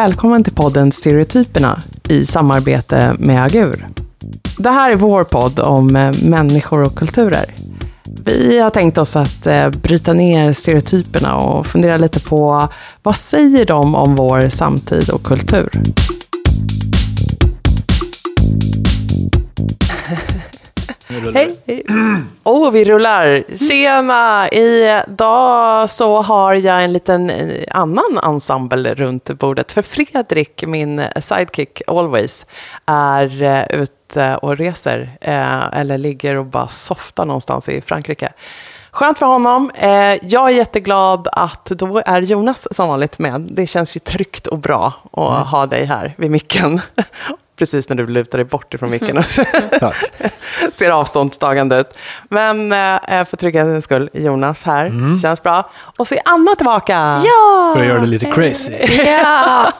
Välkommen till podden Stereotyperna i samarbete med Agur. Det här är vår podd om eh, människor och kulturer. Vi har tänkt oss att eh, bryta ner stereotyperna och fundera lite på vad säger de om vår samtid och kultur? Hej! hej. Oh, vi rullar! Tjena! Idag så har jag en liten eh, annan ensemble runt bordet. För Fredrik, min sidekick always, är eh, ute och reser. eh, Eller ligger och bara softar någonstans i Frankrike. Skönt för honom. Jag är jätteglad att då är Jonas som vanligt med. Det känns ju tryggt och bra att ha dig här vid micken. Precis när du lutar dig bort ifrån micken. Tack. ser avståndstagande ut. Men eh, för trygghetens skull, Jonas här. Känns bra. Och så är Anna tillbaka. Ja! För att göra det lite crazy. ja!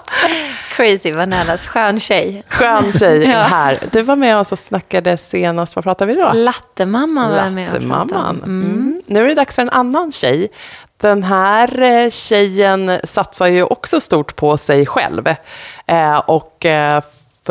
Crazy Bananas, skön tjej. Skön tjej är Ja. här. Du var med oss och snackade senast. Vad pratade vi då? Lattemamman var med och pratade om. Mm. Mm. Nu är det dags för en annan tjej. Den här eh, tjejen satsar ju också stort på sig själv. Eh, och eh,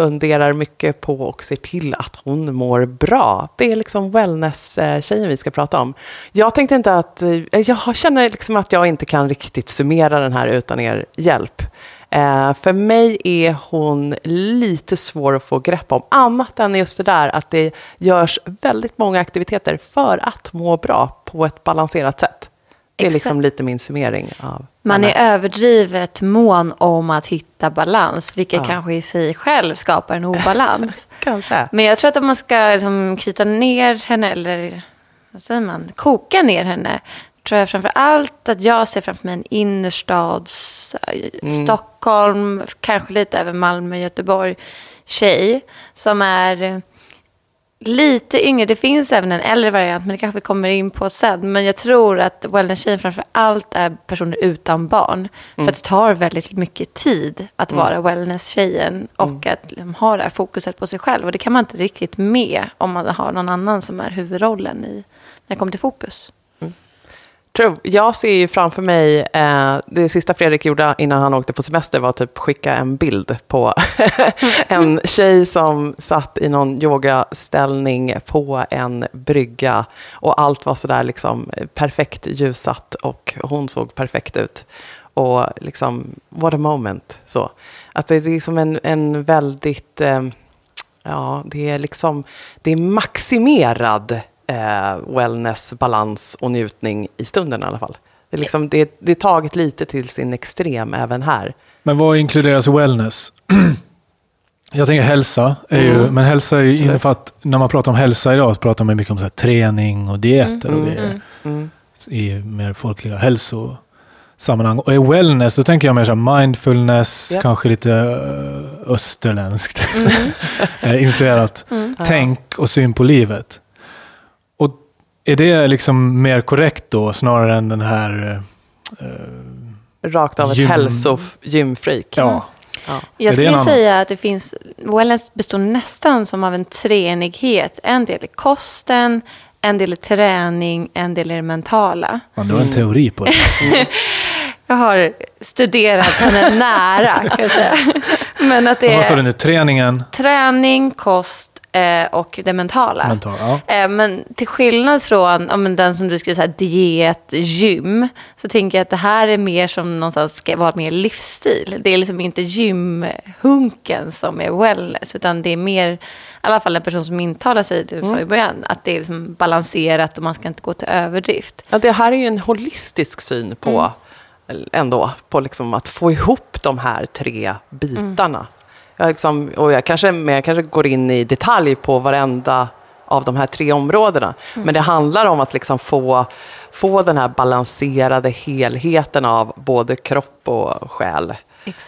funderar mycket på och ser till att hon mår bra. Det är liksom wellness-tjejen vi ska prata om. Jag tänkte inte att... eh, Jag känner liksom att jag inte kan riktigt summera den här utan er hjälp. Eh, för mig är hon lite svår att få grepp om. Annat än just det där att det görs väldigt många aktiviteter för att må bra på ett balanserat sätt. Det är Exakt. liksom lite min summering av Man är överdrivet mån om att hitta balans, vilket Ja. kanske i sig själv skapar en obalans. Kanske. Men jag tror att om man ska liksom, krita ner henne, eller vad säger man, koka ner henne, tror jag framför allt att jag ser framför mig en innerstads, Mm. Stockholm, kanske lite även Malmö, Göteborg, tjej som är lite yngre. Det finns även en äldre variant, men det kanske vi kommer in på sen. Men jag tror att wellness-tjejen framför allt är personer utan barn. För att det tar väldigt mycket tid att vara wellness-tjejen och att liksom, ha det här fokuset på sig själv. Och det kan man inte riktigt med om man har någon annan som är huvudrollen i, när det kommer till fokus tror, Jag ser ju framför mig, eh, det sista Fredrik gjorde innan han åkte på semester var typ skicka en bild på en tjej som satt i någon yogaställning på en brygga och allt var sådär liksom perfekt ljussatt och hon såg perfekt ut. Och liksom, what a moment. Så. Alltså det är som en, en väldigt, eh, ja, det är liksom, det är maximerad eh, wellness, balans och njutning i stunden i alla fall. Det är, liksom, det, det är taget lite till sin extrem även här. Men vad inkluderas wellness? Jag tänker hälsa, är ju, Mm. men hälsa är ju Absolut. innefatt, när man pratar om hälsa idag så pratar man mycket om så här, träning och dieter och grejer. Mm. I mer folkliga hälsosammanhang. Och i wellness då tänker jag mer så här mindfulness, Ja. kanske lite uh, österländskt eh, influerat. Tänk och syn på livet. Är det liksom mer korrekt då, snarare än den här... eh, Rakt av ett Gym- hälsogymfreak. ja, Ja. Är Jag skulle säga att det finns, wellness består nästan som av en treenighet. En del är kosten, en del är träning, en del är det mentala. man, du har en teori på det. Jag har studerat henne nära, kan jag säga. Men att det Men vad sa du är nu? Träningen, träning, kost och det mentala. mental. Ja. Eh, Men till skillnad från ja, men den som du skulle säga diet, gym, så tänker jag att det här är mer som någonstans ska vara mer livsstil. Det är liksom inte gymhunken som är wellness, utan det är mer, i alla fall en person som intalar sig, du sa i början, att det är liksom balanserat och man ska inte gå till överdrift. Ja, det här är ju en holistisk syn på, ändå, på liksom att få ihop de här tre bitarna. Jag, liksom, och jag, kanske, men jag kanske går in i detalj på varenda av de här tre områdena. Men det handlar om att liksom få, få den här balanserade helheten av både kropp och själ.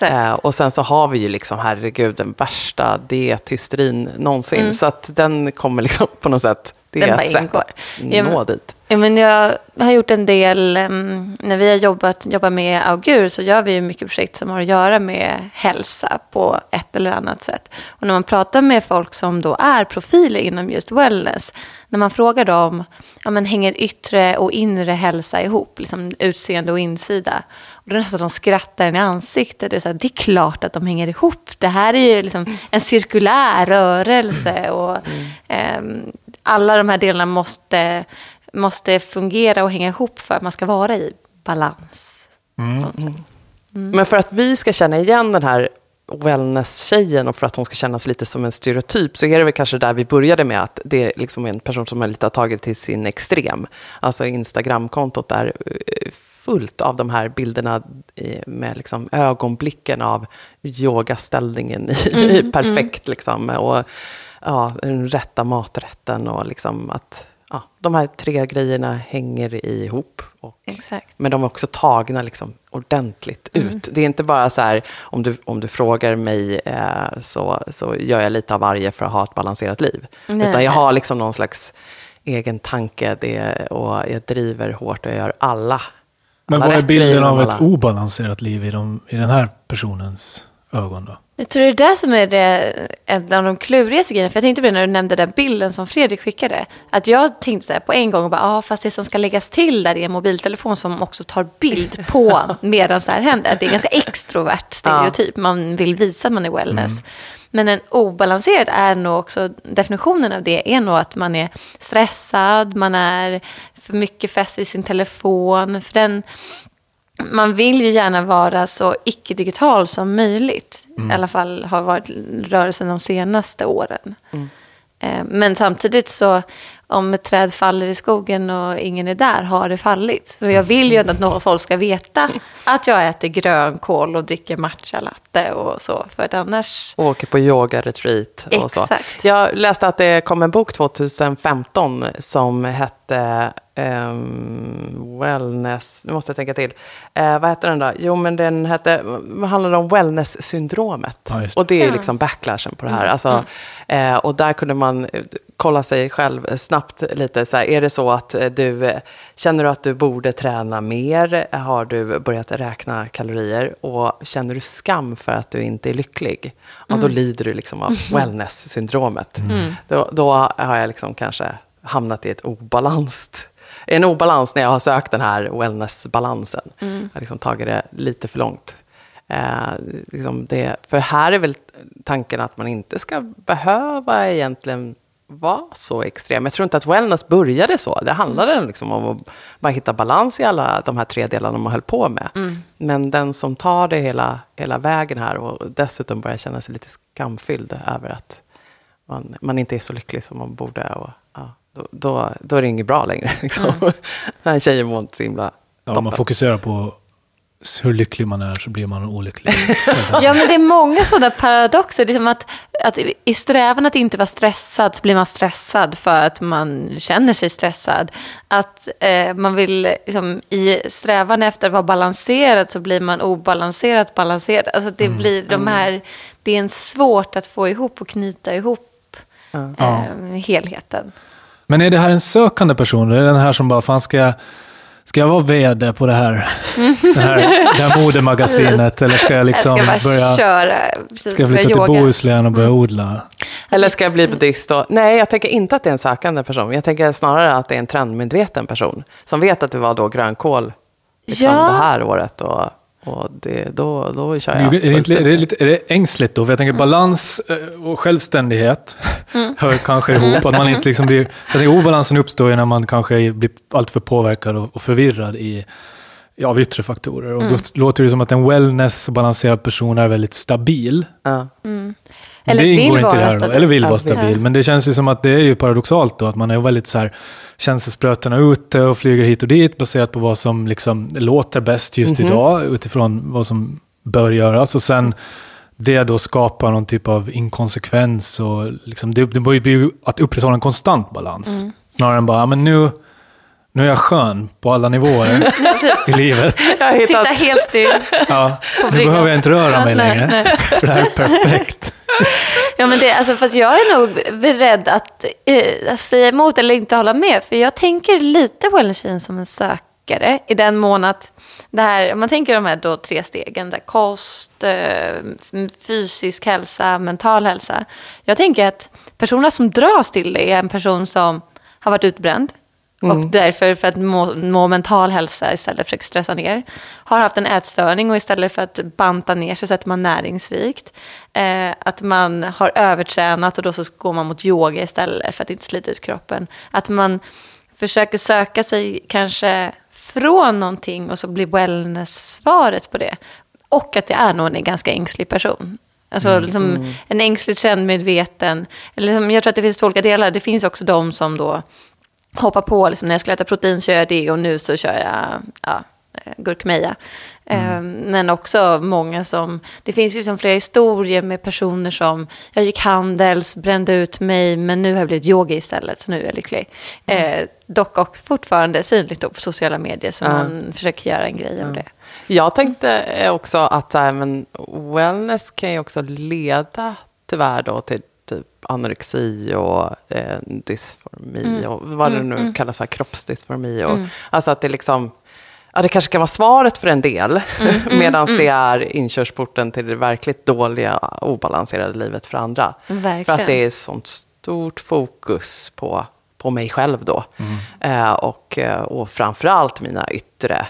Eh, och sen så har vi ju liksom, herregud, den värsta diethysterin någonsin. Så att den kommer liksom på något sätt Det Den är bara ett sätt att nå dit. Ja, men jag har gjort en del, när vi har jobbat, jobbat med Augur så gör vi mycket projekt som har att göra med hälsa på ett eller annat sätt. Och när man pratar med folk som då är profiler inom just wellness, när man frågar dem, ja men hänger yttre och inre hälsa ihop, liksom utseende och insida? Och då är det nästan att de skrattar en i ansiktet. Det är, så här, det är klart att de hänger ihop. Det här är ju liksom en cirkulär rörelse och em, alla de här delarna måste måste fungera och hänga ihop för att man ska vara i balans. Men för att vi ska känna igen den här wellness-tjejen och för att hon ska kännas lite som en stereotyp så är det väl kanske där vi började med att det är liksom en person som har lite tagit till sin extrem. Alltså Instagramkontot är eh, fullt av de här bilderna i- med liksom ögonblicken av yogaställningen i, i perfekt liksom. Och ja, den rätta maträtten och liksom att ja, de här tre grejerna hänger ihop. Och Exakt. men de är också tagna liksom ordentligt ut. Det är inte bara så här, om du, om du frågar mig eh, så, så gör jag lite av varje för att ha ett balanserat liv. Nej. Utan jag har liksom någon slags egen tanke det, och jag driver hårt och jag gör alla. Men alla vad är bilden av ett obalanserat liv i, de, i den här personens ögon då? Jag tror det är det som är det, en av de klurigaste grejerna. För jag tänkte på det när du nämnde den bilden som Fredrik skickade. Att jag tänkte så här på en gång, bara, ah, fast det som ska läggas till där är en mobiltelefon som också tar bild på medan det här händer. Att det är en ganska extrovert stereotyp. Man vill visa att man är wellness. Men en obalanserad är nog också, definitionen av det är nog att man är stressad, man är för mycket fäst vid sin telefon. För den, man vill ju gärna vara så icke-digital som möjligt. I alla fall har varit rörelsen de senaste åren. Eh, Men samtidigt så, om ett träd faller i skogen och ingen är där, har det fallit. Så jag vill ju ändå att några folk ska veta att jag äter grönkål och dricker matcha latte och så. För att annars... Och åker på yoga-retreat och så. Exakt. Jag läste att det kom en bok 2015 som hette ehm, Wellness, nu måste jag tänka till. Eh, vad hette den då? Jo, men den hette, handlade om wellness-syndromet. Ja, och det är ju liksom backlashen på det här. Alltså, eh, och där kunde man kolla sig själv snabbt lite. Så här, är det så att eh, du eh, känner du att du borde träna mer? Har du börjat räkna kalorier? Och känner du skam för att du inte är lycklig? Ja, då lider du liksom av wellness-syndromet. Då, då har jag liksom kanske hamnat i ett obalans. En obalans när jag har sökt den här wellness-balansen. Jag har liksom tagit det lite för långt. Eh, liksom det, för här är väl tanken att man inte ska behöva egentligen vara så extrem. Jag tror inte att wellness började så. Det handlade liksom om att bara hitta balans i alla de här tre delarna man höll på med. Men den som tar det hela, hela vägen här och dessutom börjar känna sig lite skamfylld över att man, man inte är så lycklig som man borde. Och, ja, då, då, då är det inget bra längre. Liksom. Den här tjejen mår inte så himla Ja, toppen. man fokuserar på hur lycklig man är så blir man olycklig. Ja, men det är många sådana paradoxer. Det är som att, att i strävan att inte vara stressad så blir man stressad för att man känner sig stressad. Att eh, man vill, liksom, i strävan efter att vara balanserad så blir man obalanserat balanserad. Alltså det blir de här, det är en svårt att få ihop och knyta ihop eh, helheten. Men är det här en sökande person? Är det den här som bara, fan ska jag, ska jag vara vd på det här, det här, det här modemagasinet? Eller ska jag liksom jag ska börja, köra, precis, ska jag börja flytta till. Bohuslän och börja odla? Eller ska jag bli buddhist? Och, nej, jag tänker inte att det är en sökande person. Jag tänker snarare att det är en trendmedveten person. Som vet att det var då grönkål liksom, Ja. det här året. Och, och det, då, då kör Men jag Är det, inte, är, det lite, är det ängsligt då? För jag tänker balans eh, och självständighet hör kanske ihop. Att man inte liksom blir, jag tänker obalansen uppstår ju när man kanske blir alltför påverkad och, och förvirrad i, av yttre faktorer. Och då låter det som att en wellness och balanserad person är väldigt stabil. Ja. Men Eller det vill ingår inte i vara det här stabil. eller vill vara stabil. Men det känns ju som att det är ju paradoxalt då, att man är väldigt så här känselsprötarna ute och flyger hit och dit baserat på vad som liksom låter bäst just Mhm. idag utifrån vad som bör göras. Och sen det då skapar någon typ av inkonsekvens och liksom, det, det blir ju att upprätthålla en konstant balans. Mm. Snarare än bara, men nu, nu är jag skön på alla nivåer i livet. Sitta helt still. Ja, nu behöver jag inte röra mig längre. För det här är perfekt. ja, men det, alltså, fast jag är nog beredd att, eh, säga emot eller inte hålla med. För jag tänker lite på wellness som en sökare i den mån att det här, om man tänker de här då tre stegen, där kost, eh, fysisk hälsa, mental hälsa. Jag tänker att personerna som dras till det är en person som har varit utbränd, Mm. Och därför, för att må, må, mental hälsa istället för att stressa ner. Har haft en ätstörning och istället för att banta ner sig så äter man näringsrikt. Eh, att man har övertränat och då så går man mot yoga istället för att inte slita ut kroppen. Att man försöker söka sig kanske från någonting och så blir wellness svaret på det. Och att det är nog en ganska ängslig person. Alltså mm. liksom, mm. en ängslig trendmedveten. Eller liksom, jag tror att det finns två olika delar. Det finns också de som då hoppa på, liksom, när jag skulle äta protein kör jag det och nu så kör jag ja, eh, gurkmeja. Mm. Ehm, men också många som, det finns ju liksom flera historier med personer som, jag gick handels, brände ut mig, men nu har jag blivit yogi istället, så nu är jag lycklig. Mm. Eh, dock också fortfarande synligt på sociala medier, så mm. man försöker göra en grej av det. Jag tänkte också att men wellness kan ju också leda tyvärr då till anorexi och eh, dysformi mm. och vad det mm, nu mm. kallas för, kroppsdysformi. Och, mm. Alltså att det liksom, ja det kanske kan vara svaret för en del, mm, mm, medan det är inkörsporten till det verkligt dåliga, obalanserade livet för andra. Verkligen. För att det är sånt stort fokus på, på mig själv då. Eh, och, eh, och framförallt mina yttre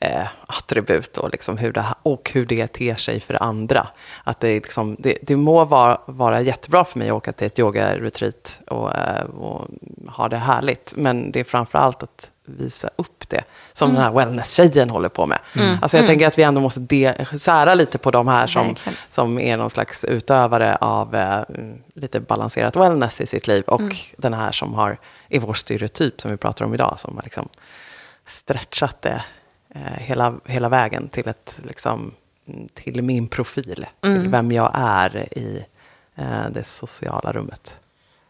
eh, attribut och, liksom hur det, och hur det ter sig för andra. Att det, liksom, det, det må vara, vara jättebra för mig att åka till ett yogaretreat och, eh, och ha det härligt, men det är framför allt att visa upp det, som mm. den här wellness-tjejen håller på med. Mm. Alltså jag mm. tänker att vi ändå måste de, sära lite på de här som, som är någon slags utövare av eh, lite balanserat wellness i sitt liv och mm. den här som har, är vår stereotyp som vi pratar om idag, som har liksom stretchat det hela, hela vägen till, ett, liksom, till min profil, mm. till vem jag är i eh, det sociala rummet.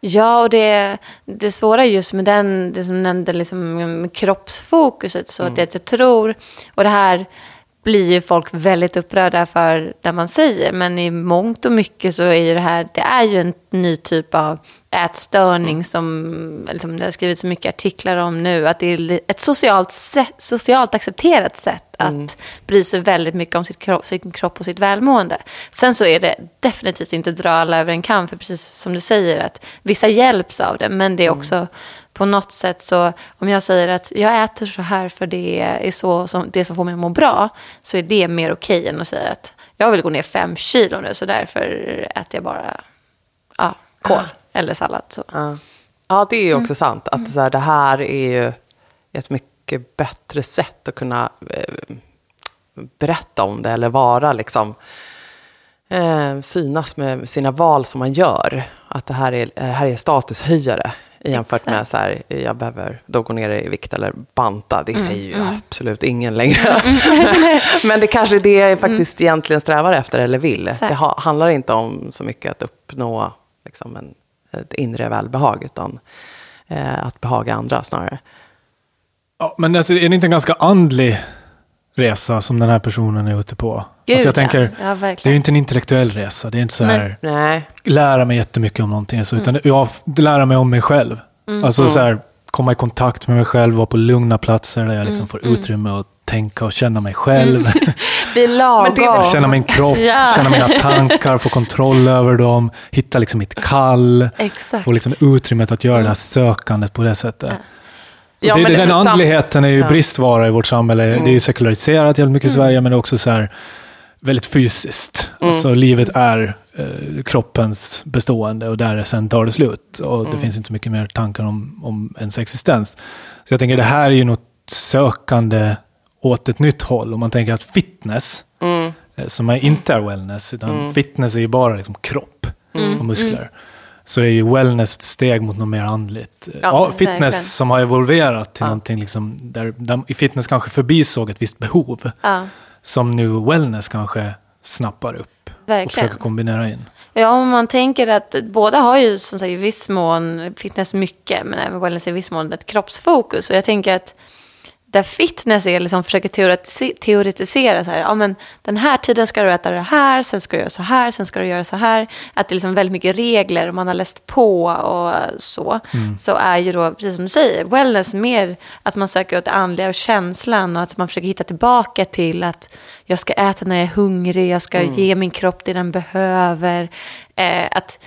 Ja, och det, det svåra just med den, det som nämnde liksom, kroppsfokuset, så mm. att jag tror, och det här blir ju folk väldigt upprörda för det man säger. Men i mångt och mycket så är ju det här, det är ju en ny typ av ätstörning som liksom, det har skrivits så mycket artiklar om nu. Att det är ett socialt, socialt accepterat sätt att mm. bry sig väldigt mycket om sitt kropp, sin kropp och sitt välmående. Sen så är det definitivt inte dra alla över en kam, för precis som du säger att vissa hjälps av det, men det är mm. också mm. På något sätt så, om jag säger att jag äter så här för det är så som, det som får mig att må bra, så är det mer okej okay än att säga att jag vill gå ner fem kilo nu, så därför äter jag bara ja, kål eller sallad. Så. Ja. ja, det är ju också mm. sant. Att så här, det här är ju ett mycket bättre sätt att kunna eh, berätta om det eller vara liksom eh, synas med sina val som man gör. Att det här är, det här är statushöjare jämfört Exakt. med så här, jag behöver då gå ner i vikt eller banta. Det mm, säger ju mm. absolut ingen längre. Mm. Men det kanske är det jag faktiskt mm. egentligen strävar efter eller vill. Exakt. Det ha, handlar inte om så mycket att uppnå liksom, en ett inre välbehag, utan eh, att behaga andra snarare. Ja, men alltså, är det inte en ganska andlig resa som den här personen är ute på? Gud, alltså jag tänker, ja. Ja, det är ju inte en intellektuell resa. Det är inte så här, Nej. lära mig jättemycket om någonting, så, utan mm. jag lära mig om mig själv. Mm. Alltså så här, komma i kontakt med mig själv, vara på lugna platser där jag liksom mm. får mm. utrymme att tänka och känna mig själv. Mm. Bli lagom. Känna min kropp, ja. känna mina tankar, få kontroll över dem, hitta liksom mitt kall. Exakt. Få liksom utrymmet att göra mm. det här sökandet på det sättet. Ja. Ja, det, det, den andligheten är ju ja. bristvara i vårt samhälle. Mm. Det är ju sekulariserat jävligt mycket i Sverige, men det är också så här väldigt fysiskt. Mm. Alltså livet är eh, kroppens bestående och där sen tar det slut. Och mm. det finns inte så mycket mer tankar om, om ens existens. Så jag tänker det här är ju något sökande åt ett nytt håll. Om man tänker att fitness, mm. Eh, som är inte är wellness, utan mm. fitness är ju bara liksom kropp mm. och muskler. Så är ju wellness ett steg mot något mer andligt. Ja, ja fitness verkligen. som har evolverat till ja. någonting liksom, där, där i fitness kanske förbisåg ett visst behov. Ja. Som nu wellness kanske snappar upp verkligen. och försöker kombinera in. Ja, om man tänker att båda har ju som sagt, i viss mån fitness mycket, men även wellness i viss mån ett kroppsfokus. Och jag tänker att där fitness är liksom försöker teoretise- teoretisera så här, ja men den här tiden ska du äta det här, sen ska du göra så här, sen ska du göra så här. Att det är liksom väldigt mycket regler och man har läst på och så. Så är ju då, precis som du säger, wellness mer att man söker åt det andliga och känslan och att man försöker hitta tillbaka till att jag ska äta när jag är hungrig, jag ska ge min kropp det den behöver. Eh, att,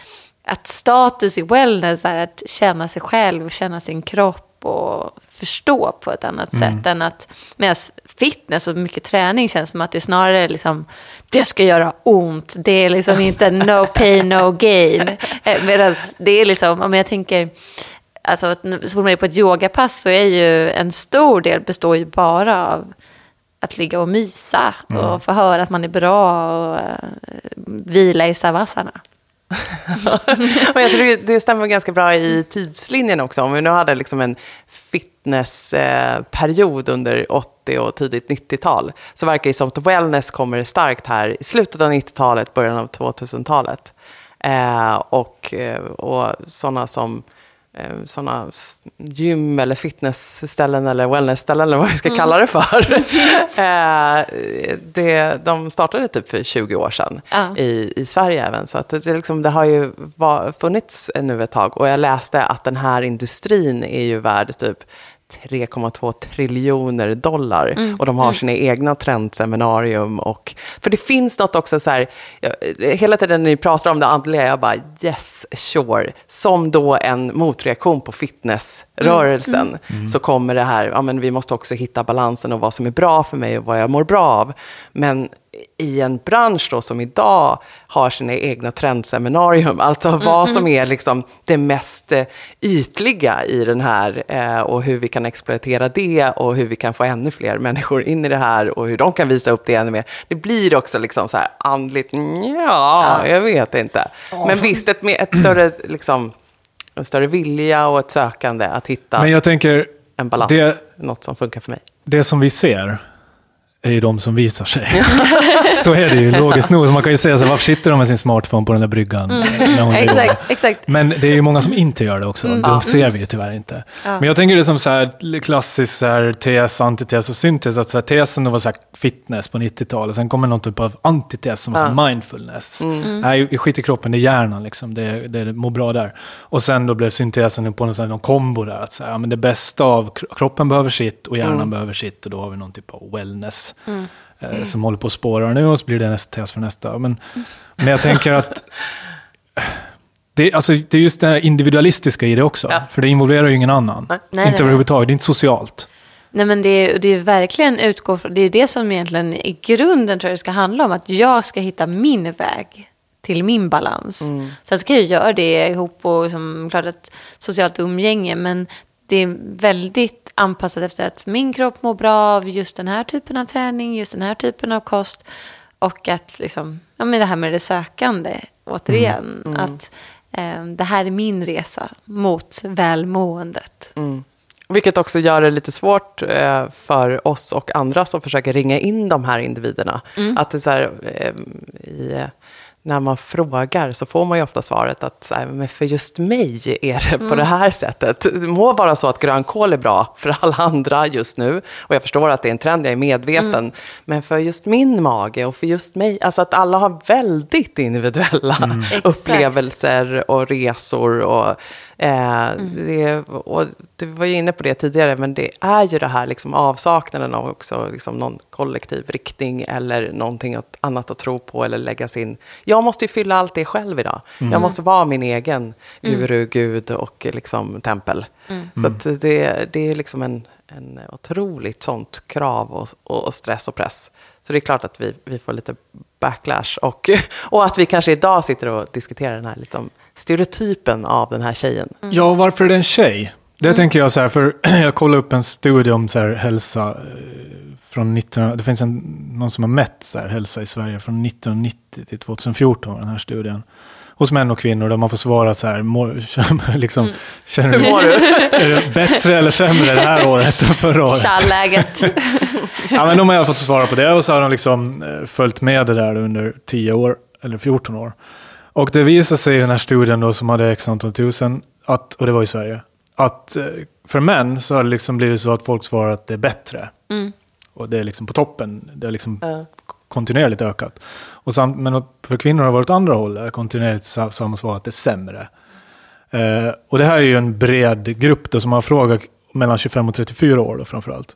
att status i wellness är att känna sig själv och känna sin kropp och förstå på ett annat sätt än att medan fitness och mycket träning känns som att det är snarare liksom det ska göra ont, det är liksom inte no pain no gain. Eh, Medan det är liksom, om jag tänker Alltså, så fort man är på ett yogapass så är ju en stor del består ju bara av att ligga och mysa och få höra att man är bra och eh, vila i savasana. Och jag tror det stämmer ganska bra i tidslinjen också. Om vi nu hade liksom en fitnessperiod under 80 och tidigt 90-tal så verkar det som att wellness kommer starkt här i slutet av 90-talet, början av 2000-talet. Eh, och, eh, och sådana som eh, såna s- gym eller fitnessställen eller wellnessställen eller vad vi ska kalla det för. eh, det, de startade typ för 20 år sedan Ja. i, i Sverige även. Så att det, liksom, det har ju var, funnits nu ett tag. Och jag läste att den här industrin är ju värd typ 3,2 triljoner dollar. Och de har sina egna trendseminarium. Och, för det finns något också så här, hela tiden när ni pratar om det andliga, jag bara yes, sure. Som då en motreaktion på fitnessrörelsen så kommer det här, ja men vi måste också hitta balansen och vad som är bra för mig och vad jag mår bra av. Men i en bransch då som idag har sina egna trendseminarium, alltså vad som är liksom det mest eh, ytliga i den här eh, och hur vi kan exploatera det och hur vi kan få ännu fler människor in i det här och hur de kan visa upp det ännu mer. Det blir också liksom så här andligt, ja, jag vet inte. Men visst, ett, med- ett större, liksom, en större vilja och ett sökande att hitta Men jag tänker, en balans, det, något som funkar för mig. det som vi ser är ju de som visar sig. så är det ju logiskt nog. Så man kan ju säga så varför sitter de med sin smartphone på den där bryggan? När hon är yoga? Exakt, exakt. Men det är ju många som inte gör det också. De ser vi ju tyvärr inte. Men jag tänker det som så här klassisk så här, tes, antites och syntes. Att så här, tesen var så här, fitness på 90-talet. Sen kommer någon typ av antites som var så här, mindfulness. Nej, skit i kroppen, det är hjärnan liksom. Det, det mår bra där. Och sen då blev syntesen på någon, så här, någon kombo där. Att så här, ja, men det bästa av kro- kroppen behöver sitt och hjärnan behöver sitt. Och då har vi någon typ av wellness. Eh, som håller på att spåra nu och så blir det nästa tes för nästa. Men, men jag tänker att det, alltså, det är just det här individualistiska i det också. Ja. För det involverar ju ingen annan. Nej. Nej, inte överhuvudtaget, det är inte socialt. Nej, men det är, det är verkligen utgå från, det är det som egentligen i grunden tror jag det ska handla om, att jag ska hitta min väg till min balans. Sen så kan jag göra det ihop och liksom, klart att socialt umgänge, men det är väldigt anpassat efter att min kropp mår bra av just den här typen av träning, just den här typen av kost. Och att liksom, ja, men det här med det sökande, återigen, att eh, det här är min resa mot välmåendet. Vilket också gör det lite svårt eh, för oss och andra som försöker ringa in de här individerna. Att det är så här, eh, i, eh, när man frågar så får man ju ofta svaret att men för just mig är det på det här sättet. Det må vara så att grönkål är bra för alla andra just nu. Och jag förstår att det är en trend, jag är medveten. Men för just min mage och för just mig, alltså att alla har väldigt individuella Exakt. upplevelser och resor. Och, eh, det, och du var ju inne på det tidigare, men det är ju det här liksom avsaknaden av också liksom någon kollektiv riktning eller någonting annat att tro på eller lägga sin... Jag måste ju fylla allt det själv idag. Jag måste vara min egen guru, gud och liksom tempel. Så att det, det är liksom en, en otroligt sånt krav och, och stress och press. Så det är klart att vi, vi får lite backlash. Och, och att vi kanske idag sitter och diskuterar den här liksom, stereotypen av den här tjejen. Ja, och varför är det en tjej? Det tänker jag så här, för jag kollade upp en studie om så här, hälsa eh, från 19... Det finns en, någon som har mätt så här, hälsa i Sverige från 1990 till 2014, var den här studien. Hos män och kvinnor, där man får svara så här, mår, liksom, känner Hur mår du? Är det bättre eller sämre det här året än förra året? Tja-läget. Ja, men de har fått svara på det och så har de liksom eh, följt med det där under 10 år, eller 14 år. Och det visar sig i den här studien då som hade x antal tusen, att, och det var i Sverige, att eh, för män så har det liksom blivit så att folk svarar att det är bättre. Mm. Och det är liksom på toppen. Det har liksom Ja. kontinuerligt ökat. Och samt, men för kvinnor har det varit andra håll. är Kontinuerligt sa- samma svar att det är sämre. Eh, och det här är ju en bred grupp då, som har frågat mellan 25 och 34 år då, framförallt.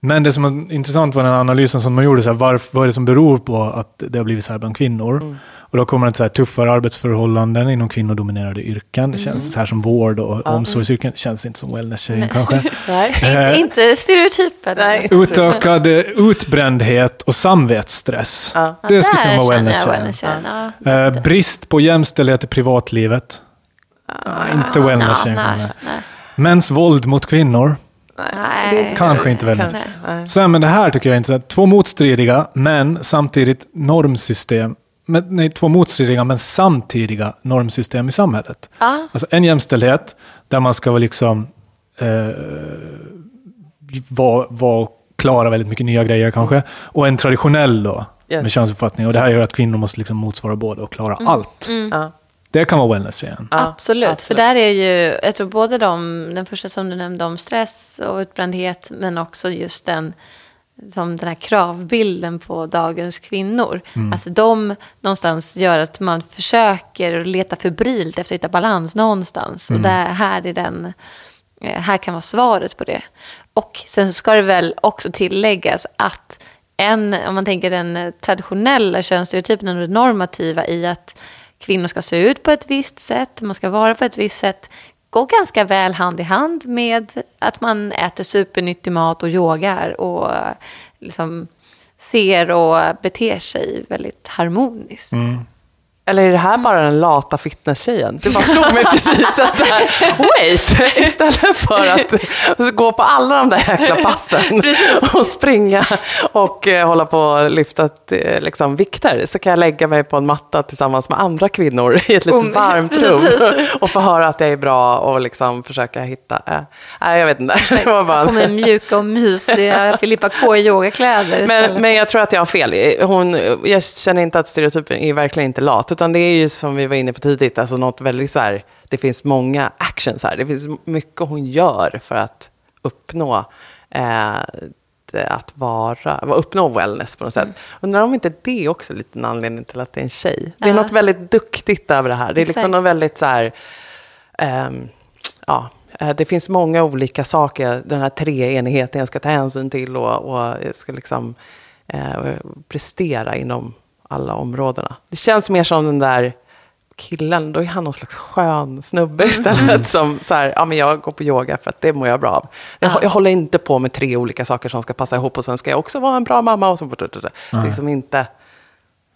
Men det som är intressant var den analysen som man gjorde, så här, varf, vad är det som beror på att det har blivit så här bland kvinnor? Och då kommer det så här, tuffare arbetsförhållanden inom kvinnodominerade yrken. Det känns så här som vård och omsorgsyrken. Det känns inte som wellness-tjejen kanske. Nej. Eh, Inte stereotypen. Nej. Utökad eh, utbrändhet och samvetsstress. Ja. Det skulle kunna vara wellness-tjejen. Ja. Eh, brist på jämställdhet i privatlivet. Ja, inte. Ja, eh, nej. Mäns våld mot kvinnor. Nej. det är inte- Kanske inte wellness. Kanske. Sen, men det här tycker jag är intressant. Två motstridiga, men samtidigt normsystem. Men, nej, två motstridiga, men samtidiga normsystem i samhället. Ja. Alltså en jämställdhet där man ska vara liksom eh, vara vara klara väldigt mycket nya grejer kanske. Och en traditionell då, Yes. med könsuppfattning. Och det här gör att kvinnor måste liksom motsvara båda och klara allt. Ja. Det kan vara wellness igen. Ja, absolut. För där är ju, jag tror både de, den första som du nämnde om stress och utbrändhet, men också just den, som den här kravbilden på dagens kvinnor. Alltså de någonstans gör att man försöker leta febrilt efter att hitta balans någonstans. Och där, här är den, eh, här kan vara svaret på det. Och sen så ska det väl också tilläggas att en, om man tänker den traditionella könsstereotypen det normativa i att kvinnor ska se ut på ett visst sätt, man ska vara på ett visst sätt, går ganska väl hand i hand med att man äter supernyttig mat och yogar och liksom ser och beter sig väldigt harmoniskt. Mm. Eller är det här bara den lata fitnesstjejen? Det bara slog mig precis att så här, wait, istället för att gå på alla de där jäkla passen och springa och eh, hålla på och lyfta eh, liksom, vikter så kan jag lägga mig på en matta tillsammans med andra kvinnor i ett litet varmt rum och få höra att jag är bra och liksom försöka hitta, eh, nej jag vet inte. Det var bara med mjuka och mysiga Filippa K yogakläder men, men jag tror att jag har fel. Hon, jag känner inte att stereotypen är verkligen inte lat. Utan det är ju som vi var inne på tidigt, alltså något väldigt så här, det finns många actions här. Det finns mycket hon gör för att uppnå eh, att vara, uppnå wellness på något sätt. Undrar om inte det är också lite en anledning till att det är en tjej. Det är något väldigt duktigt över det här. Det är liksom något väldigt så här, ehm, ja, eh, det finns många olika saker, den här treenigheten jag ska ta hänsyn till och, och jag ska liksom eh, prestera inom alla områdena. Det känns mer som den där killen, då är han någon slags skön snubbe istället som så här, ja men jag går på yoga för att det mår jag bra av. Jag, Ja. jag håller inte på med tre olika saker som ska passa ihop och sen ska jag också vara en bra mamma och så liksom inte.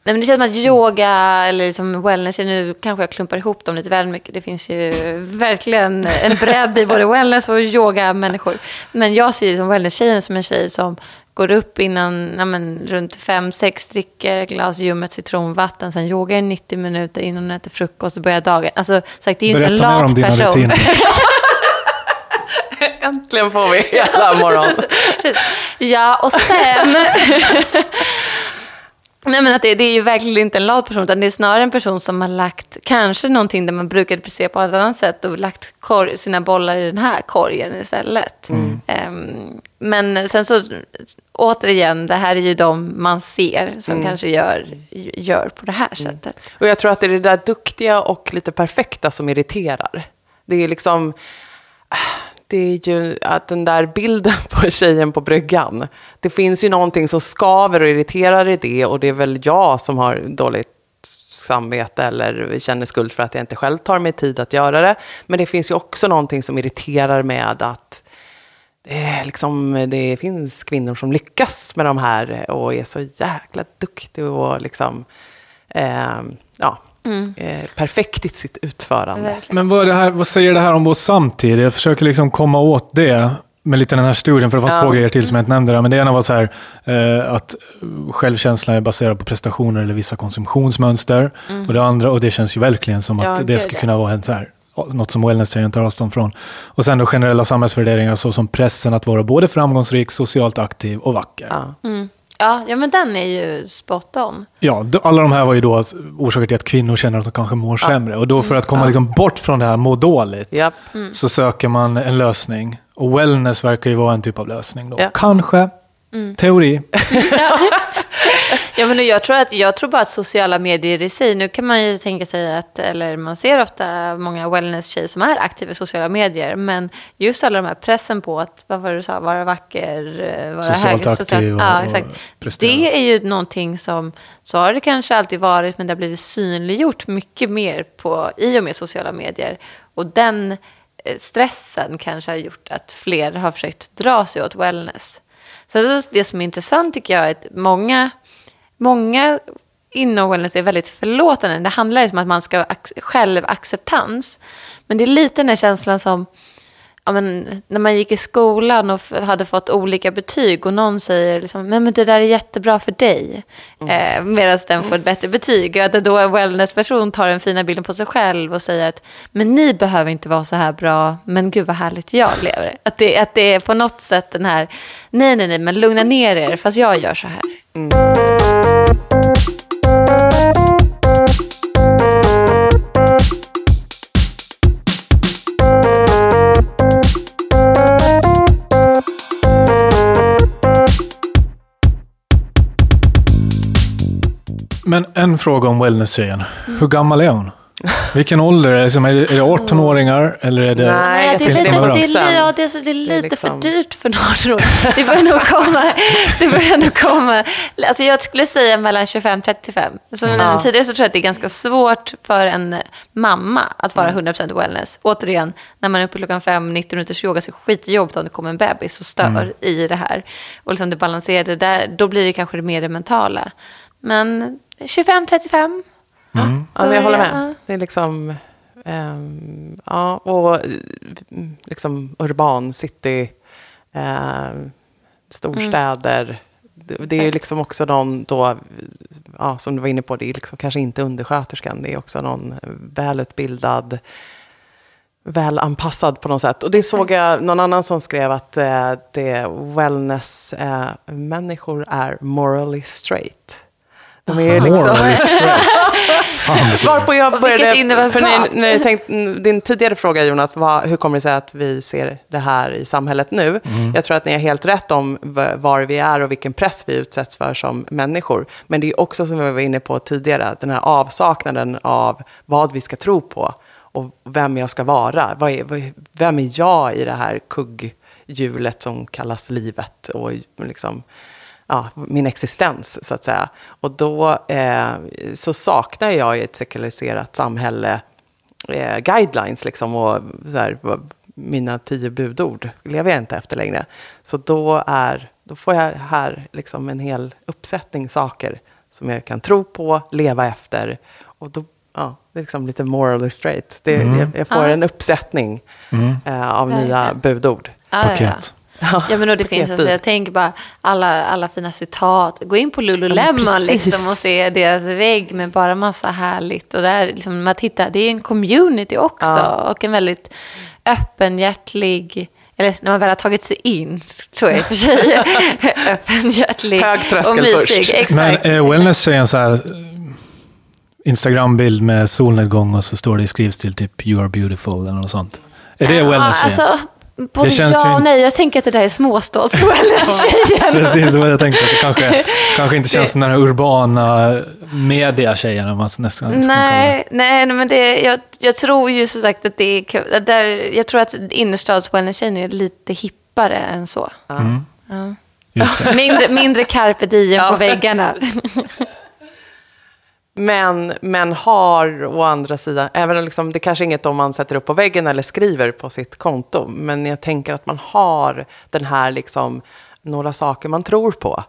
Nej, men det känns som att yoga eller liksom wellness, nu kanske jag klumpar ihop dem lite väl mycket. Det finns ju verkligen en bredd i både wellness och yoga-människor. Men jag ser ju som wellness-tjejen som en tjej som går upp innan, ja, men, runt fem, sex, dricker ett glas ljummet citronvatten, sen yogar i 90 minuter innan hon äter frukost och börjar dagen. Alltså, sagt, det är ju inte en Berätta mer om lat dina person. rutiner. Äntligen får vi hela morgon. Ja, och sen... Nej, men att det, det är ju verkligen inte en lat person, utan det är snarare en person som har lagt kanske någonting där man brukade prestera på ett annat sätt och lagt korg, sina bollar i den här korgen istället. Ehm, men sen så, återigen, det här är ju de man ser som kanske gör, gör på det här sättet. Och jag tror att det är det där duktiga och lite perfekta som irriterar. Det är liksom, det är ju att den där bilden på tjejen på bryggan, det finns ju någonting som skaver och irriterar i det och det är väl jag som har dåligt samvete eller känner skuld för att jag inte själv tar mig tid att göra det. Men det finns ju också någonting som irriterar med att det, är liksom, det finns kvinnor som lyckas med de här och är så jäkla duktiga och liksom, eh, ja, eh, perfekt i sitt utförande. Verkligen. Men vad, är det här, vad säger det här om vår samtid? Jag försöker liksom komma åt det med lite den här studien, för det fanns Ja. två grejer till som jag inte nämnde där. Men det ena var så här, eh, att självkänslan är baserad på prestationer eller vissa konsumtionsmönster. Och det andra, och det känns ju verkligen som Ja, att det ska kunna vara en så här, något som wellness-tjejen tar avstånd från. Och sen då generella samhällsvärderingar såsom pressen att vara både framgångsrik, socialt aktiv och vacker. Ja. Mm. Ja, ja, men den är ju spot on. Ja, alla de här var ju då orsaker till att kvinnor känner att de kanske mår sämre. Och då för att komma liksom bort från det här må dåligt Japp. så söker man en lösning. Och wellness verkar ju vara en typ av lösning då. Ja. Kanske. Teori. Ja, men jag, tror att, jag tror bara att sociala medier i sig, nu kan man ju tänka sig att, eller man ser ofta många wellness-tjejer som är aktiva i sociala medier, men just alla de här pressen på att, vad var det du sa, vara vacker, eh, vara Socialt hög, aktiv och- ja, och exakt. prestera. Det är ju någonting som, så har det kanske alltid varit, men det har blivit synliggjort mycket mer på, i och med sociala medier. Och den eh, stressen kanske har gjort att fler har försökt dra sig åt wellness. Sen så det som är intressant tycker jag är att många, många inom wellness är väldigt förlåtande. Det handlar ju om att man ska ha ac- självacceptans. Men det är lite den här känslan som ja, men, när man gick i skolan och hade fått olika betyg och någon säger liksom, men, men det där är jättebra för dig. Eh, Medan den får ett bättre betyg. Och att då en wellnessperson tar den fina bilden på sig själv och säger att men ni behöver inte vara så här bra, men gud vad härligt jag lever. Att det, att det är på något sätt den här, nej nej nej, men lugna ner er, fast jag gör så här. Men en fråga om wellness-tjejen. Hur gammal är hon? Vilken ålder? Är det, liksom, är det är det 18-åringar eller är det... Nej, det, är lite, det är, ja, det, är, så- det är lite liksom- för dyrt för 18 år. Det börjar nog komma, det börjar nog komma alltså jag skulle säga mellan 25 och 35. Som jag nämnde tidigare så tror jag att det är ganska svårt för en mamma att vara 100% wellness. Återigen, när man är uppe klockan fem, 90 minuters yoga så är det skitjobbigt om det kommer en bebis och stör i det här. Och liksom det balanserade där, då blir det kanske mer det mentala. Men 25-35. Ja, men jag håller med. Det är liksom, ehm, ja, och eh, liksom urban city, ehm, storstäder. Det, det är ju liksom också någon då, ja, som du var inne på, det är liksom kanske inte undersköterskan, det är också någon välutbildad, välanpassad på något sätt. Och det såg jag någon annan som skrev att eh, det wellness-människor är morally straight. De är ju liksom... Varpå jag började, för när jag tänkt, din tidigare fråga Jonas, vad, hur kommer det sig att vi ser det här i samhället nu? Jag tror att ni har helt rätt om var vi är och vilken press vi utsätts för som människor. Men det är också som vi var inne på tidigare, den här avsaknaden av vad vi ska tro på och vem jag ska vara. Vad är, vem är jag i det här kugghjulet som kallas livet? Och liksom, ja, min existens, så att säga. Och då eh, så saknar jag i ett sekulariserat samhälle eh, guidelines, liksom, och så här, mina tio budord lever jag inte efter längre. Så då, är, då får jag här liksom en hel uppsättning saker som jag kan tro på, leva efter. Och då, ja, det är liksom lite morally straight. Det, jag, jag får Ja. en uppsättning eh, av nya Verkligen. budord. Ja, ja, ja. Ja, men och det finns, alltså, jag tänker bara alla, alla fina citat. Gå in på Lululemon Ja, liksom, och se deras vägg med bara massa härligt. Och där, liksom, man tittar, det är en community också. Ja. Och en väldigt öppenhjärtlig, eller när man väl har tagit sig in, tror jag i och för sig, öppenhjärtlig Hög tröskel och mysig. först. Exakt. Men är wellness-tjejen så här... eh, Instagram-bild med solnedgång och så står det i skrivstil typ “You are beautiful” eller något sånt. Är det Ja, wellness-tjejen? Alltså, både Det känns ja och nej. Jag tänker att det där är småstads-wellness-tjejen. Precis, det var det jag tänkte. Att det kanske, kanske inte känns som den här urbana media-tjejen. om man nästan. Nej, nej, nej, men det, jag, jag tror ju som sagt att det är Där, jag tror att innerstads är lite hippare än så. Ja. Just det. Mindre, mindre carpe diem Ja. på väggarna. Men, men har å andra sidan, även om liksom, det kanske är inget om man sätter upp på väggen eller skriver på sitt konto, men jag tänker att man har den här, liksom, några saker man tror på.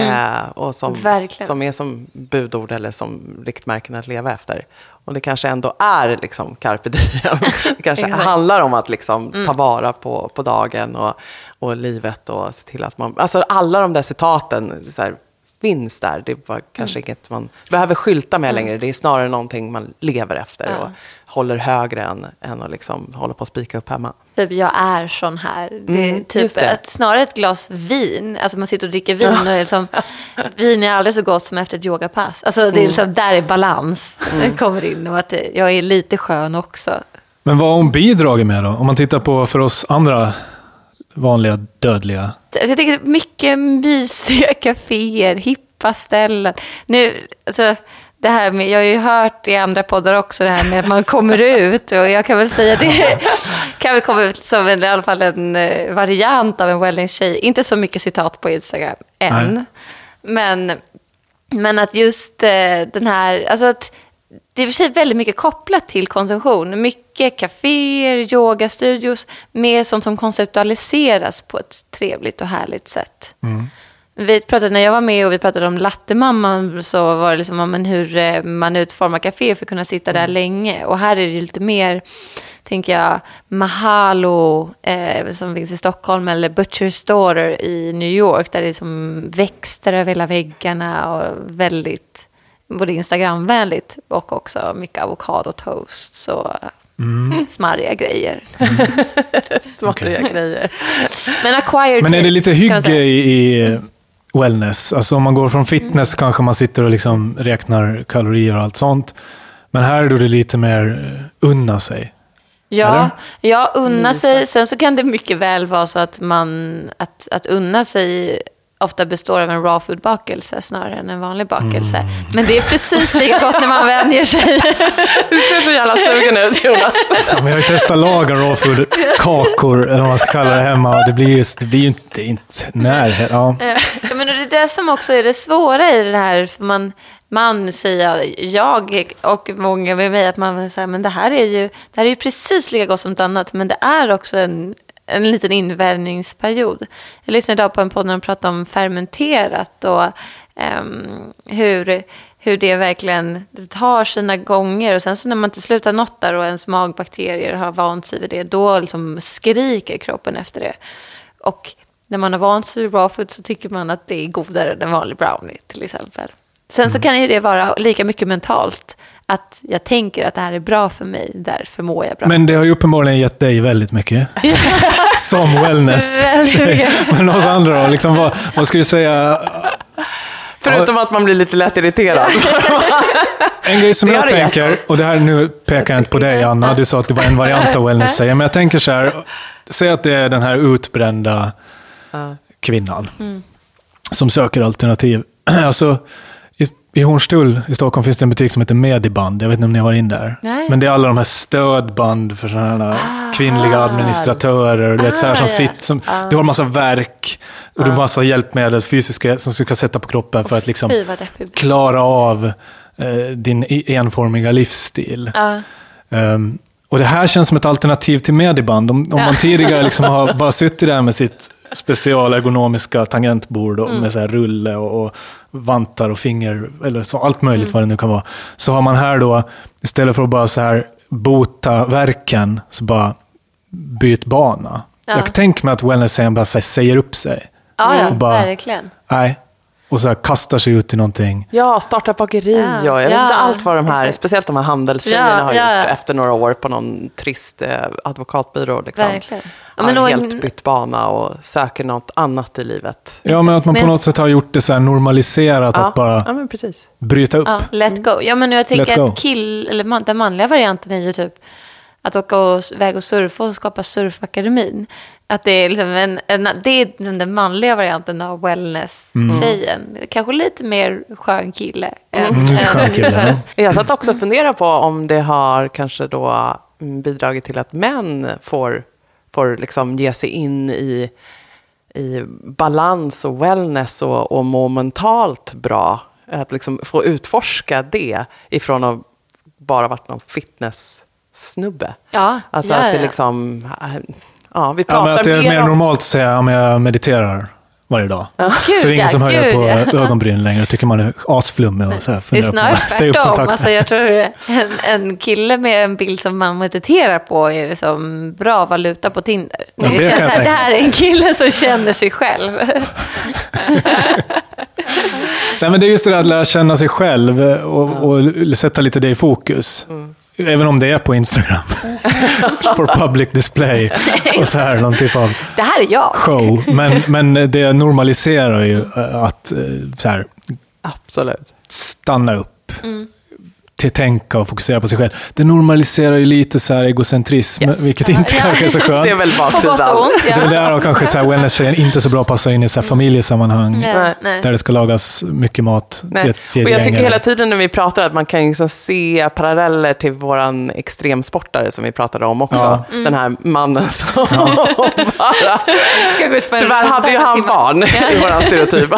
Eh, och som, Verkligen. som är som budord eller som riktmärken att leva efter. Och det kanske ändå är liksom carpe diem. Det kanske handlar om att liksom ta vara på, på dagen och, och livet och se till att man... Alltså alla de där citaten, så här, finns där. Det var kanske inget man behöver skylta med längre. Det är snarare någonting man lever efter Ja. och håller högre än, än att liksom hålla på att spika upp hemma. Typ, jag är sån här. Det är Mm, typ. Ett, snarare ett glas vin. Alltså man sitter och dricker vin och är liksom, vin är aldrig så gott som efter ett yogapass. Alltså det är liksom, där är balans Mm. kommer in och att jag är lite skön också. Men vad har hon bidragit med då? Om man tittar på för oss andra vanliga dödliga. Jag tycker mycket mysiga kaféer, hippa ställen. Nu, alltså, det här med, jag har ju hört i andra poddar också det här med att man kommer ut och jag kan väl säga det kan väl komma ut som en, i alla fall en eh, variant av en wellness-tjej. Inte så mycket citat på Instagram än. Nej. Men, men att just eh, den här, alltså att det är i och för sig väldigt mycket kopplat till konsumtion. Mycket kaféer, yogastudios, mer sånt som konceptualiseras på ett trevligt och härligt sätt. Vi pratade, när jag var med och vi pratade om lattemamman så var det liksom om men hur eh, man utformar kafé för att kunna sitta där länge. Och här är det ju lite mer, tänker jag, Mahalo eh, som finns i Stockholm eller Butcher's Daughter i New York där det är som växter över hela väggarna och väldigt både Instagramvänligt och också mycket avokadotoast. Så smarriga grejer. Smarriga grejer. Men acquired Men är det lite hygge i, i wellness? Alltså om man går från fitness kanske man sitter och liksom räknar kalorier och allt sånt. Men här är det lite mer eh, unna sig. Ja, Eller? ja unna sig. Sen så kan det mycket väl vara så att, man, att, att unna sig ofta består av en raw food-bakelse snarare än en vanlig bakelse. Mm. Men det är precis lika gott när man vänjer sig. Du ser så jävla sugen ut Jonas. Ja, men jag har ju testat laga raw food kakor, eller vad man ska kalla det hemma. Och det blir ju det blir ju inte, inte när. Ja. Ja, men det är det som också är det svåra i det här. För man, man säger jag och många med mig att man säger men det här är ju det här är ju precis lika gott som något annat. Men det är också en, en liten invärjningsperiod. Jag lyssnade idag på en podd när de pratade om fermenterat och ehm, hur, hur det verkligen det tar sina gånger. Och sen så när man till slut har nått där och ens magbakterier har vant sig vid det, då liksom skriker kroppen efter det. Och när man har vant sig vid raw food så tycker man att det är godare än vanlig brownie till exempel. Sen så kan ju det vara lika mycket mentalt. Att jag tänker att det här är bra för mig, därför mår jag bra. Men det har ju uppenbarligen gett dig väldigt mycket. Som wellness. Men oss andra då? Liksom, vad, vad skulle du säga? Förutom att man blir lite lätt irriterad. En grej som Det jag tänker, och det här nu pekar jag inte på dig Anna, du sa att det var en variant av wellness säger, men jag tänker så här, säg att det är den här utbrända kvinnan som söker alternativ. Alltså, i, Hornstull i Stockholm finns det en butik som heter Mediband, jag vet inte om ni har varit in där. Nej. Men det är alla de här stödband för sådana här kvinnliga administratörer, du vet, så här som Ah, ja. sitter, som, du har massa verk och du har massa hjälpmedel, fysiska, som du ska sätta på kroppen för att liksom Fy klara av eh, din i- enformiga livsstil. Ehm, och det här känns som ett alternativ till Mediband. Om, om man tidigare liksom har bara suttit där med sitt specialergonomiska tangentbord och med så rulle och, och vantar och finger, eller så, allt möjligt vad det nu kan vara. Så har man här då, istället för att bara så här bota verken, så bara byt bana. Ja. Jag tänker mig att wellness bara säger upp sig. Ja, ja, Och bara- verkligen. Nej. Och så här kastar sig ut i någonting. Ja, starta bageri Ja, och jag vet ja, inte allt vad de här, exakt. speciellt de här handelstjejerna Ja, har ja, gjort efter några år på någon trist eh, advokatbyrå. Liksom. Verkligen. Ja, har men och- helt bytt bana och söker något annat i livet. Ja, men att man på något sätt har gjort det så här normaliserat Ja, att bara ja men precis. bryta upp. Ja, let go. Ja, men jag tänker att kill, eller man, den manliga varianten är ju typ att åka och iväg och surfa och skapa surfakademin. Att det är, liksom en, en, det är den, manliga varianten av wellness-tjejen. Kanske lite mer skön kille. än- Mm, skön kille, wellness. Jag satt också och funderade på om det har kanske då mm, bidragit till att män får, får liksom ge sig in i, i balans och wellness och, och må mentalt bra. Att liksom få utforska det ifrån att bara varit någon fitness-snubbe. Ja, Alltså ja, att det liksom, ja vi Ja, pratar men att det är mer om... normalt att säga att jag mediterar varje dag. Gud, så det är ingen ja, som höjer på ja. ögonbryn längre och tycker man är asflummig och så här Det är snarare tvärtom. Alltså, jag tror en, en kille med en bild som man mediterar på är liksom bra valuta på Tinder. Ja, det det, känns det här är en kille som känner sig själv. Nej, men det är just det där att lära känna sig själv och, och sätta lite det i fokus. Även om det är på Instagram. For public display. Och så här, någon typ av Det här är jag. show. Men, men det normaliserar ju eh, att eh, så här, Absolut. stanna upp. Till tänka och fokusera på sig själv. Det normaliserar ju lite så här egocentrism, Yes. vilket inte Ja. kanske är så skönt. Det är väl baksidan. ja. Det är där och kanske så här wellness-tjejen inte så bra passar in i så här familjesammanhang. Nej, nej. Där det ska lagas mycket mat till Nej. ett, till ett Och jag tycker hela tiden när vi pratar att man kan liksom se paralleller till våran extremsportare som vi pratade om också. Ja. Mm. Den här mannen som bara... Ska gå ut på Tyvärr hade ju han barn i våran stereotyp.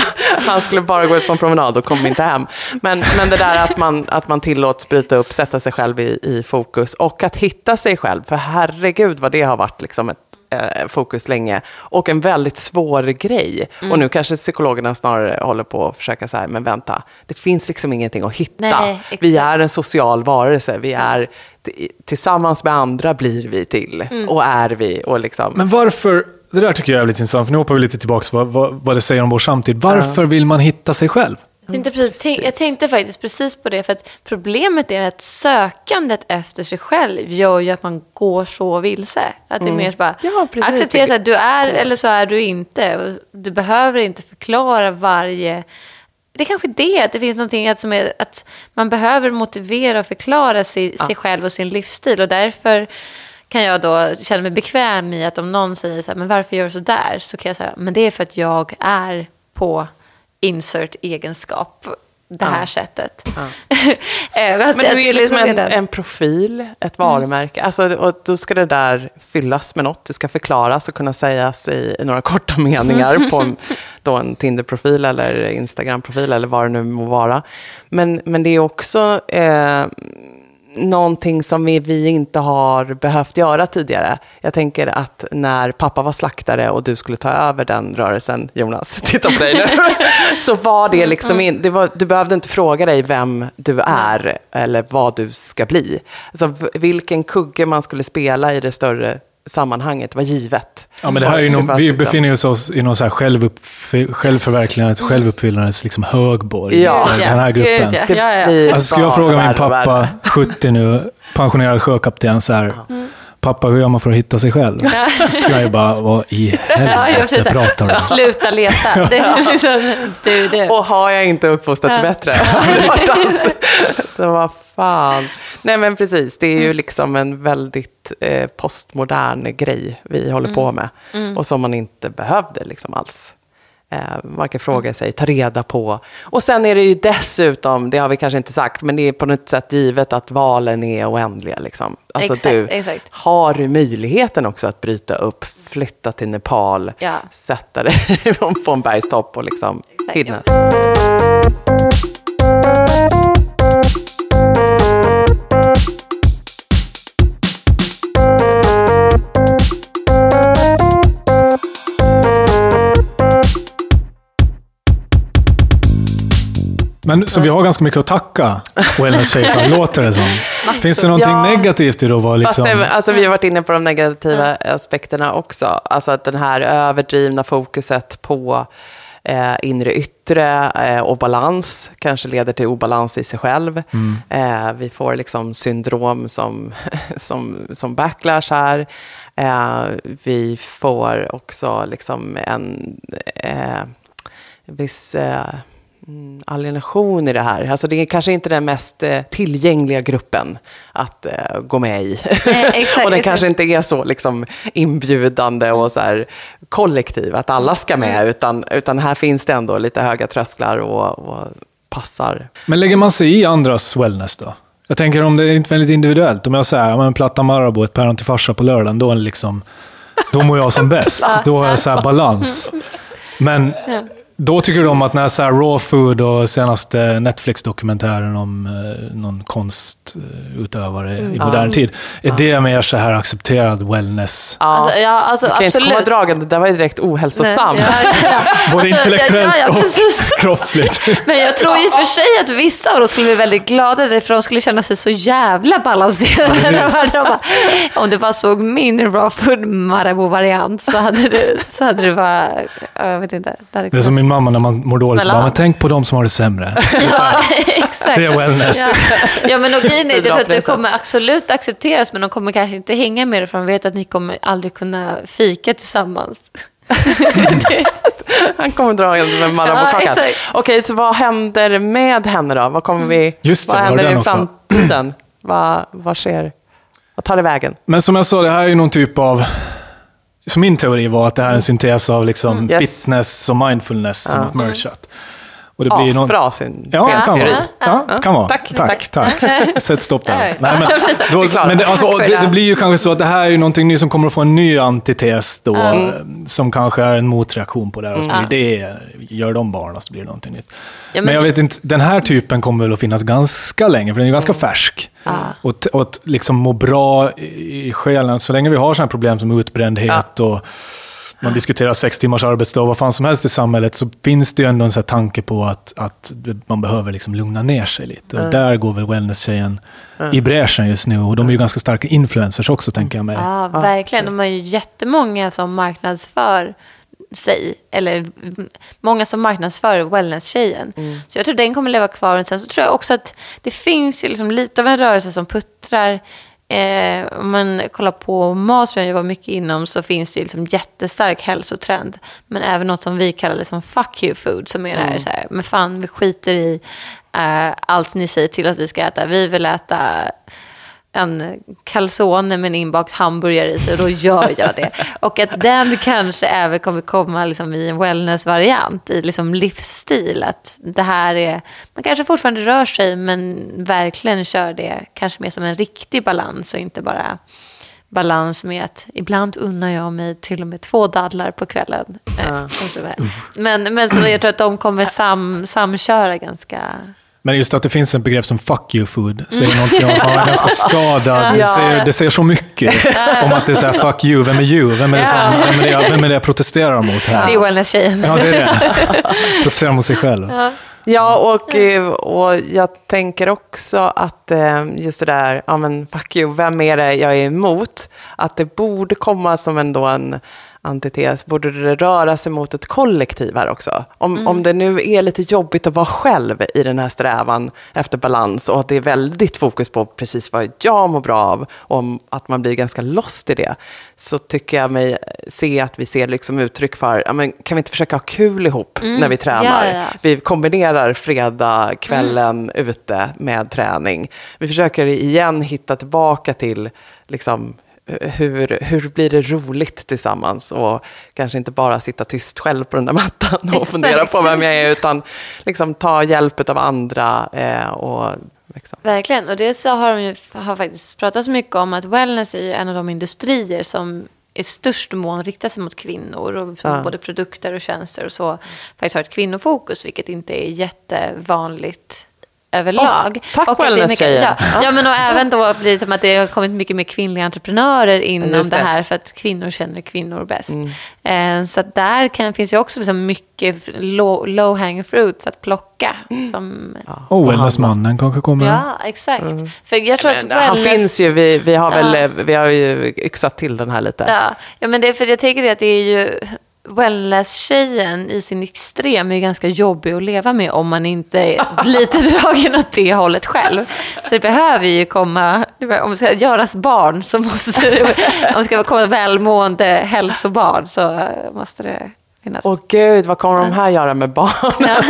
Han skulle bara gå ut på en promenad och kom inte hem. Men, men det där att man, att man tillåts bryta upp, sätta sig själv i, i fokus och att hitta sig själv. För herregud vad det har varit liksom ett eh, fokus länge. Och en väldigt svår grej. Mm. Och nu kanske psykologerna snarare håller på att försöka så här, men vänta, det finns liksom ingenting att hitta. Nej, vi är en social varelse, vi är, tillsammans med andra blir vi till. Mm. Och är vi. Och liksom, Men varför, det där tycker jag är jävligt intressant, för nu hoppar vi lite tillbaka vad, vad, vad det säger om vår samtid. Varför vill man hitta sig själv? Jag tänkte, precis, tänk, jag Precis. tänkte faktiskt precis på det, för att problemet är att sökandet efter sig själv gör ju att man går så vilse. Att det är mer så bara, Ja, precis. acceptera att du är eller så är du inte. Du behöver inte förklara varje... Det är kanske det, att det finns någonting att, som är, att man behöver motivera och förklara sig, sig själv och sin livsstil. Och därför kan jag då känna mig bekväm i att om någon säger så här, men varför gör du så där? Så kan jag säga, men det är för att jag är på insert egenskap det här sättet. Eh, att- Men du är liksom är en, en profil, ett varumärke. Alltså, och då ska det där fyllas med något. Det ska förklaras och kunna sägas i, i några korta meningar på en, då en Tinder-profil eller Instagram-profil eller vad det nu må vara. Men, men det är också eh, någonting som vi, vi inte har behövt göra tidigare. Jag tänker att när pappa var slaktare och du skulle ta över den rörelsen, Jonas, titta på dig nu, så var det liksom in, det var, du behövde inte fråga dig vem du är eller vad du ska bli. Alltså, vilken kugge man skulle spela i det större sammanhanget var givet. Ja, men det här är någon, vi liksom- befinner oss oss i någon så här självuppf- självförverkligandets, självuppfyllnadets liksom högborg. Ja. så här, den här gruppen. Ja. Ja, Alltså skulle jag fråga min pappa, värre. 70 nu, pensionerad sjökapten, så här, pappa hur gör man för att hitta sig själv? Då skulle jag ju bara, vad i Ja, helvete precis. pratar du om? Sluta leta. Det är liksom, du, du. Och har jag inte uppfostrat det Ja. bättre? Så vad fan. Nej men precis, det är ju liksom en väldigt eh, postmodern grej vi håller på med. Och som man inte behövde liksom alls. Eh, varken fråga sig, ta reda på. Och sen är det ju dessutom, det har vi kanske inte sagt, men det är på något sätt givet att valen är oändliga. Liksom. Alltså Exakt, du exakt. har du möjligheten också att bryta upp, flytta till Nepal, Ja. sätta dig på en bergstopp och liksom Exakt, hinna. Men så vi har ganska mycket att tacka Wellness Shaper, låter det som. Finns det någonting Ja. negativt i det att vara liksom... Det, alltså, vi har varit inne på de negativa aspekterna också. Alltså att den här överdrivna fokuset på eh, inre yttre eh, och balans kanske leder till obalans i sig själv. Eh, vi får liksom syndrom som, som, som backlash här. Eh, vi får också liksom en eh, viss... Mm, alienation i det här. Alltså det är kanske inte den mest eh, tillgängliga gruppen att eh, gå med i. Nej, exakt, och den exakt. kanske inte är så liksom, inbjudande och så här, kollektiv, att alla ska Mm. med, utan, utan här finns det ändå lite höga trösklar och, och passar. Men lägger man sig i andras wellness då? Jag tänker om det är inte väldigt individuellt. Om jag säger, men platta Marabou, ett päron till farsa på lördagen, då är liksom... Då mår jag som bäst. Då har jag så här balans. Men då tycker de att när så här raw food och senaste Netflix-dokumentären om eh, någon konstutövare i modern tid, är det mer så här accepterad wellness? Ja, Alltså, ja, alltså, du kan inte komma absolut. dragande, det där var ju direkt ohälsosamt. Ja, ja. Både Alltså, intellektuellt ja, ja, och kroppsligt. Men jag tror ju för sig att vissa av dem skulle bli väldigt glada för de skulle känna sig så jävla balanserade. De bara, Om du bara såg min raw food Marabou-variant så hade det, så hade det bara, jag vet inte. Det är som kunnat- sin mamma när man mår dåligt. Så bara, men tänk på de som har det sämre. Ja, exakt. Det är wellness. Ja. ja, men och grejen är jag tror att det Bidragpriset. kommer absolut accepteras, men de kommer kanske inte hänga med det, för de vet att ni kommer aldrig kunna fika tillsammans. Han kommer dra in med Ja, Marabou-kakan. exakt. Okej, så vad händer med henne då? Vad kommer vi... Just det, vad händer i framtiden? vad, vad sker? Vad tar det vägen? Men som jag sa, det här är ju någon typ av... Så min teori var att det här är en syntes av liksom Mm. Fitness och mindfulness som ett merchat. Och det blir någon... Asbra syn. Ja, det kan vara. Ja, kan vara. Tack, tack. tack. Sätt stopp där. Nej, men, då, men det, alltså, Tack det, det. blir ju kanske så att det här är ju någonting ny som kommer att få en ny antites då, eh, som kanske är en motreaktion på det här. Och så Mm. blir det, gör de barnen så blir det någonting nytt. Ja, men, men- jag vet inte, den här typen kommer väl att finnas ganska länge, för den är ganska färsk. Och, t- och att liksom må bra i i själen, så länge vi har sådana problem som utbrändhet och man diskuterar sex timmars arbetsdag, vad fan som helst i samhället, så finns det ju ändå en sån här tanke på att, att man behöver liksom lugna ner sig lite. Och där går väl wellness-tjejen i bräschen just nu. Och de är ju ganska starka influencers också, tänker jag mig. Ja, verkligen. De har ju jättemånga som marknadsför sig, eller mm, många som marknadsför wellness-tjejen. Så jag tror den kommer leva kvar. Sen så tror jag också att det finns ju liksom lite av en rörelse som puttrar. Eh, om man kollar på mat som jag jobbar mycket inom så finns det ju liksom jättestark hälsotrend. Men även något som vi kallar liksom fuck you food som är det här, så här men fan vi skiter i eh, allt ni säger till att vi ska äta. Vi vill äta en calzone med en inbakt hamburgare i sig då gör jag det. Och att den kanske även kommer komma liksom i en wellness-variant, i liksom livsstil. Att det här är, man kanske fortfarande rör sig men verkligen kör det kanske mer som en riktig balans och inte bara balans med att ibland unnar jag mig till och med två dadlar på kvällen. Eh, och sådär. Men, men så jag tror att de kommer sam, samköra ganska... Men just att det finns ett begrepp som fuck you food säger någonting om att man är ganska skadad. Det Ja. säger, det säger så mycket om att det är så här, fuck you, vem är you? Vem är det, som, vem är det, jag- vem är det jag protesterar mot här? Det är wellness-tjejen. Ja, det är det. Protesterar mot sig själv. Ja, och, eh, och jag tänker också att eh, just det där, ja men fuck you, vem är det jag är emot? Att det borde komma som ändå en antites, borde det röra sig mot ett kollektiv här också? Om, om det nu är lite jobbigt att vara själv i den här strävan efter balans och att det är väldigt fokus på precis vad jag mår bra av och om att man blir ganska lost i det, så tycker jag mig se att vi ser liksom uttryck för, ja, men kan vi inte försöka ha kul ihop när vi tränar? Ja, ja. Vi kombinerar fredag kvällen ute med träning. Vi försöker igen hitta tillbaka till liksom, hur, hur blir det roligt tillsammans och kanske inte bara sitta tyst själv på den där mattan och Exakt. fundera på vem jag är utan liksom ta hjälp av andra eh, och liksom. Verkligen, och det så har de ju har faktiskt pratat så mycket om att wellness är ju en av de industrier som i störst mån riktar sig mot kvinnor och Ja. både produkter och tjänster och så faktiskt har ett kvinnofokus, vilket inte är jättevanligt överlag. Åh, tack, och att det är mycket, wellness-tjejen. ja, ja, men och även då blir det som att det har kommit mycket mer kvinnliga entreprenörer inom det. det. här för att kvinnor känner kvinnor bäst. Eh, så att där kan, finns ju också liksom mycket low, low hanging fruits att plocka. Som, Och wellnessmannen kanske kommer. Ja, exakt. För jag tror att Men Han wellness- finns ju, vi, vi, har väl, Ja. eh, vi har ju yxat till den här lite. Ja, ja men det för jag tänker det att det är ju wellness-tjejen i sin extrem är ju ganska jobbig att leva med om man inte är lite dragen åt det hållet själv. Så det behöver ju komma, om det ska göras barn så måste det, om det ska komma välmående hälsobarn så måste det finnas. Åh gud, vad kommer de här göra med barnen?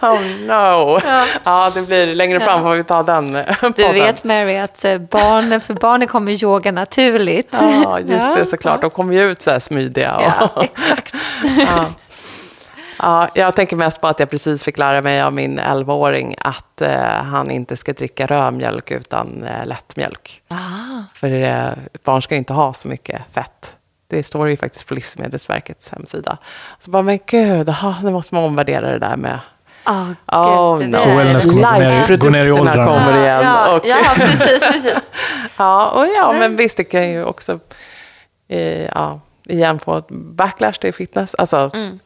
oh no. Ja. det blir längre fram får vi ta den eh, du podden. vet Mary att eh, barnen, för barnen kommer yoga naturligt. Ja, just Ja. det såklart. De kommer ju ut så här smydiga. Och, Ja, exakt. ja. Ja, jag tänker mest på att jag precis fick lära mig av min 11-åring att eh, han inte ska dricka rödmjölk utan eh, lättmjölk. Ah. För eh, barn ska ju inte ha så mycket fett. Det står ju faktiskt på Livsmedelsverkets hemsida. Så bara, men gud, aha, nu måste man omvärdera det där med Oh, Oh, gud, no. Så wellness kommer gå ner i- gå ner i Lightprodukterna åldrarna. kommer igen. Ja, och, ja, precis, precis. ja, och ja, men visst, det kan ju också eh, ja, igen få ett backlash till fitness. Alltså, Mm.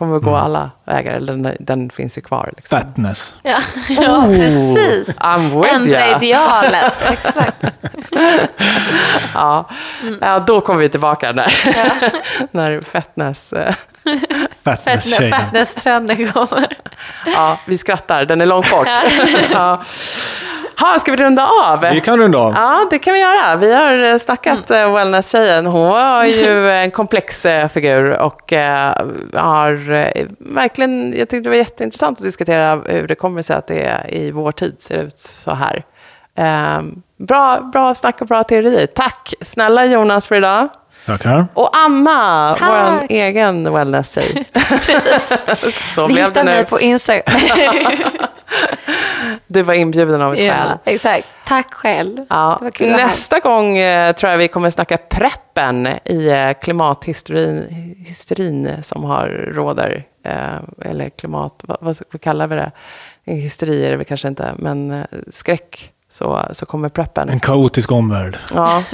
Kommer att gå alla vägar, eller den, den finns ju kvar. Liksom. Fatness. Ja, ja precis. I'm with Ändra ya. idealet. Exakt. Ja. ja, då kommer vi tillbaka när, när fetness... eh. Fatness-trenden kommer. Ja, vi skrattar, den är långt bort. ja. Ha, ska vi runda av? Vi kan runda av. Ja, det kan vi göra. Vi har eh, snackat mm. wellness-tjejen. Hon var ju en komplex eh, figur och eh, har eh, verkligen, jag tyckte det var jätteintressant att diskutera hur det kommer sig att det i vår tid ser ut så här. Eh, bra, bra snack och bra teorier. Tack snälla Jonas för idag. Tackar. Och Anna, Tack. vår egen wellness-tjej. Precis. Så Ni blev hittar mig nu. på Instagram. Du var inbjuden av skäl. ja, exakt. Tack själv. Ja. Nästa gång eh, tror jag vi kommer snacka preppen i eh, klimathysterin hysterin som har råder. Eh, eller klimat, vad, vad, vad kallar vi det? Hysteri är det kanske inte, men eh, skräck. Så, så kommer preppen. En kaotisk omvärld. Ja,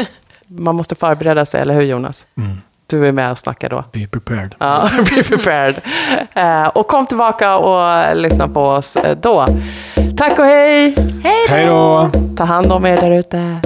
man måste förbereda sig, eller hur Jonas? Mm. Du är med och snackar då. Be prepared. Ja, be prepared. Eh, och kom tillbaka och lyssna på oss eh, då. Tack och hej! Hej då! Hej då! Ta hand om er där ute.